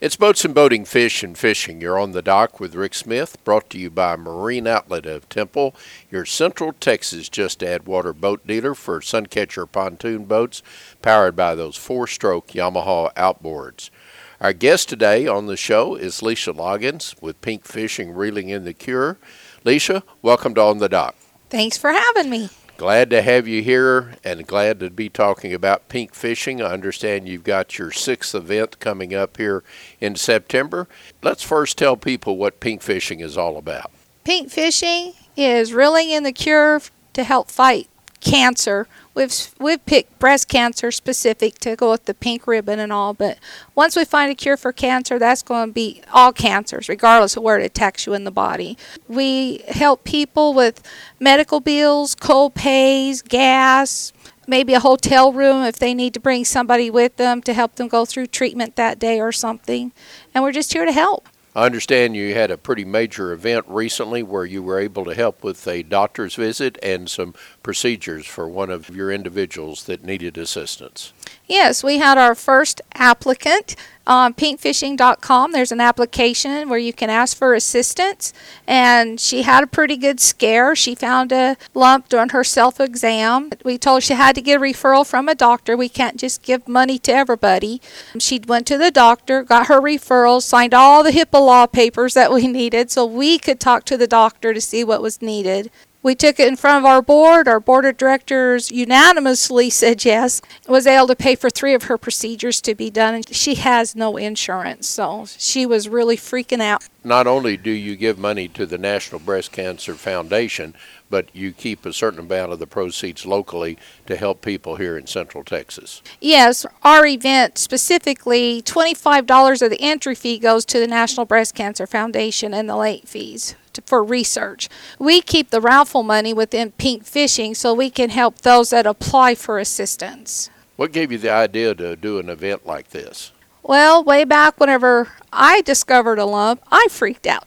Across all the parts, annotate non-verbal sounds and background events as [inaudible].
It's Boats and Boating, Fish and Fishing. You're on the dock with Rick Smith, brought to you by Marine Outlet of Temple, your Central Texas just add water boat dealer for Suncatcher pontoon boats powered by those four stroke Yamaha outboards. Our guest today on the show is Leisha Loggins with Pink Fishing Reeling in the Cure. Leisha, welcome to On the Dock. Thanks for having me. Glad to have you here and glad to be talking about pink fishing. I understand you've got your sixth event coming up here in September. Let's first tell people what pink fishing is all about. Pink fishing is reeling in the cure to help fight cancer we've we've picked breast cancer specific to go with the pink ribbon and all. But once we find a cure for cancer, that's going to be all cancers, regardless of where it attacks you in the body. We help people with medical bills, co-pays, gas, maybe a hotel room if they need to bring somebody with them to help them go through treatment that day or something. And we're just here to help. I understand you had a pretty major event recently where you were able to help with a doctor's visit and some procedures for one of your individuals that needed assistance. Yes, we had our first applicant uh, on pinkfishing.com. There's an application where you can ask for assistance, and she had a pretty good scare. She found a lump during her self exam. We told her she had to get a referral from a doctor. We can't just give money to everybody. She went to the doctor, got her referral, signed all the HIPAA law papers that we [laughs] needed so we could talk to the doctor to see what was needed. We took it in front of our board. Our board of directors unanimously [laughs] said yes. Was able to pay for three of her procedures to be done, and she has no insurance, so she was really freaking out. Not only do you give money to the National Breast Cancer Foundation, but you keep a certain amount of the proceeds locally to help people here in Central Texas. Yes, our event specifically, $25 of the entry fee goes to the National Breast Cancer Foundation and the late fees for research. We keep the raffle money within Pink Fishing so we can help those that apply for assistance. What gave you the idea to do an event like this? Well, way back whenever I discovered a lump, I freaked out.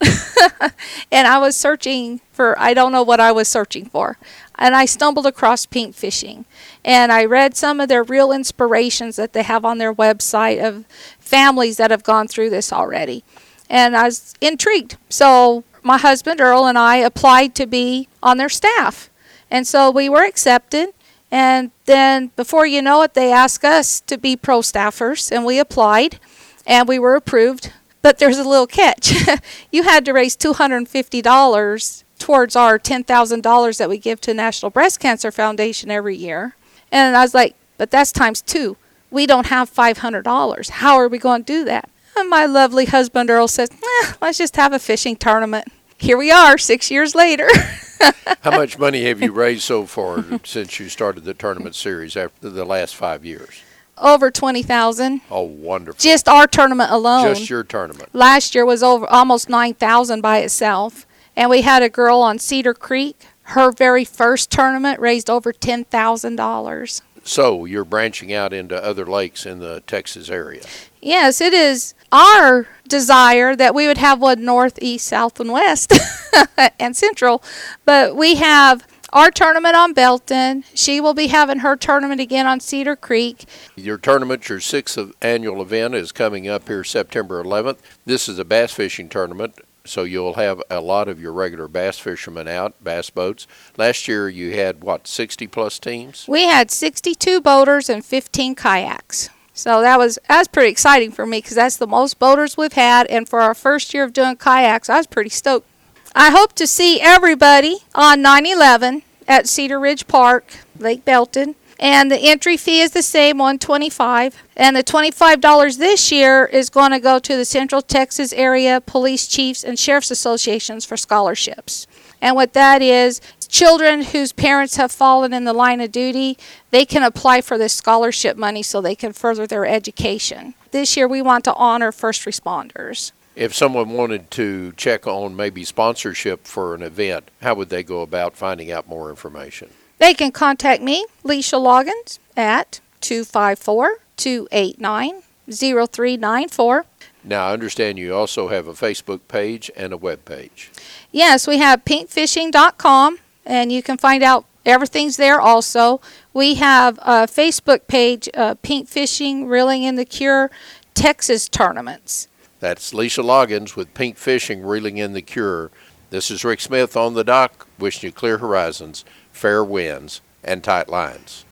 [laughs] and I was searching for, I don't know what I was searching for. And I stumbled across pink fishing. And I read some of their real inspirations that they have on their website of families that have gone through this already. And I was intrigued. So my husband Earl and I applied to be on their staff. And so we were accepted. And then before you know it, they asked us to be pro staffers, and we applied and we were approved. But there's a little catch. [laughs] you had to raise $250 towards our $10,000 that we give to National Breast Cancer Foundation every year. And I was like, but that's times two. We don't have $500. How are we going to do that? And my lovely husband Earl says, eh, let's just have a fishing tournament. Here we are, six years later. [laughs] How much money have you [laughs] raised so far since you started the tournament series after the last five years? Over twenty thousand. Oh, wonderful! Just our tournament alone. Just your tournament. Last year was over almost nine thousand by itself, and we had a girl on Cedar Creek. Her very first tournament raised over ten thousand dollars. So you're branching out into other lakes in the Texas area. Yes, it is our desire that we would have one north, east, south, and west [laughs] and central. But we have our tournament on Belton. She will be having her tournament again on Cedar Creek. Your tournament, your sixth annual event, is coming up here September 11th. This is a bass fishing tournament. So you'll have a lot of your regular bass fishermen out, bass boats. Last year you had what, 60 plus teams? We had 62 boaters and 15 kayaks. So that was that was pretty exciting for me because that's the most boaters we've had, and for our first year of doing kayaks, I was pretty stoked. I hope to see everybody on 9/11 at Cedar Ridge Park, Lake Belton. And the entry fee is the same, 125. And the $25 this year is going to go to the Central Texas Area Police Chiefs and Sheriff's Associations for scholarships. And what that is, children whose parents have fallen in the line of duty, they can apply for this scholarship money so they can further their education. This year we want to honor first responders. If someone wanted to check on maybe sponsorship for an event, how would they go about finding out more information? They can contact me, Leisha Loggins, at 254 289 0394. Now, I understand you also have a Facebook page and a web page. Yes, we have pinkfishing.com, and you can find out everything's there also. We have a Facebook page, uh, Pink Fishing Reeling in the Cure Texas Tournaments. That's Lisa Loggins with Pink Fishing reeling in the cure. This is Rick Smith on the dock, wishing you clear horizons, fair winds, and tight lines.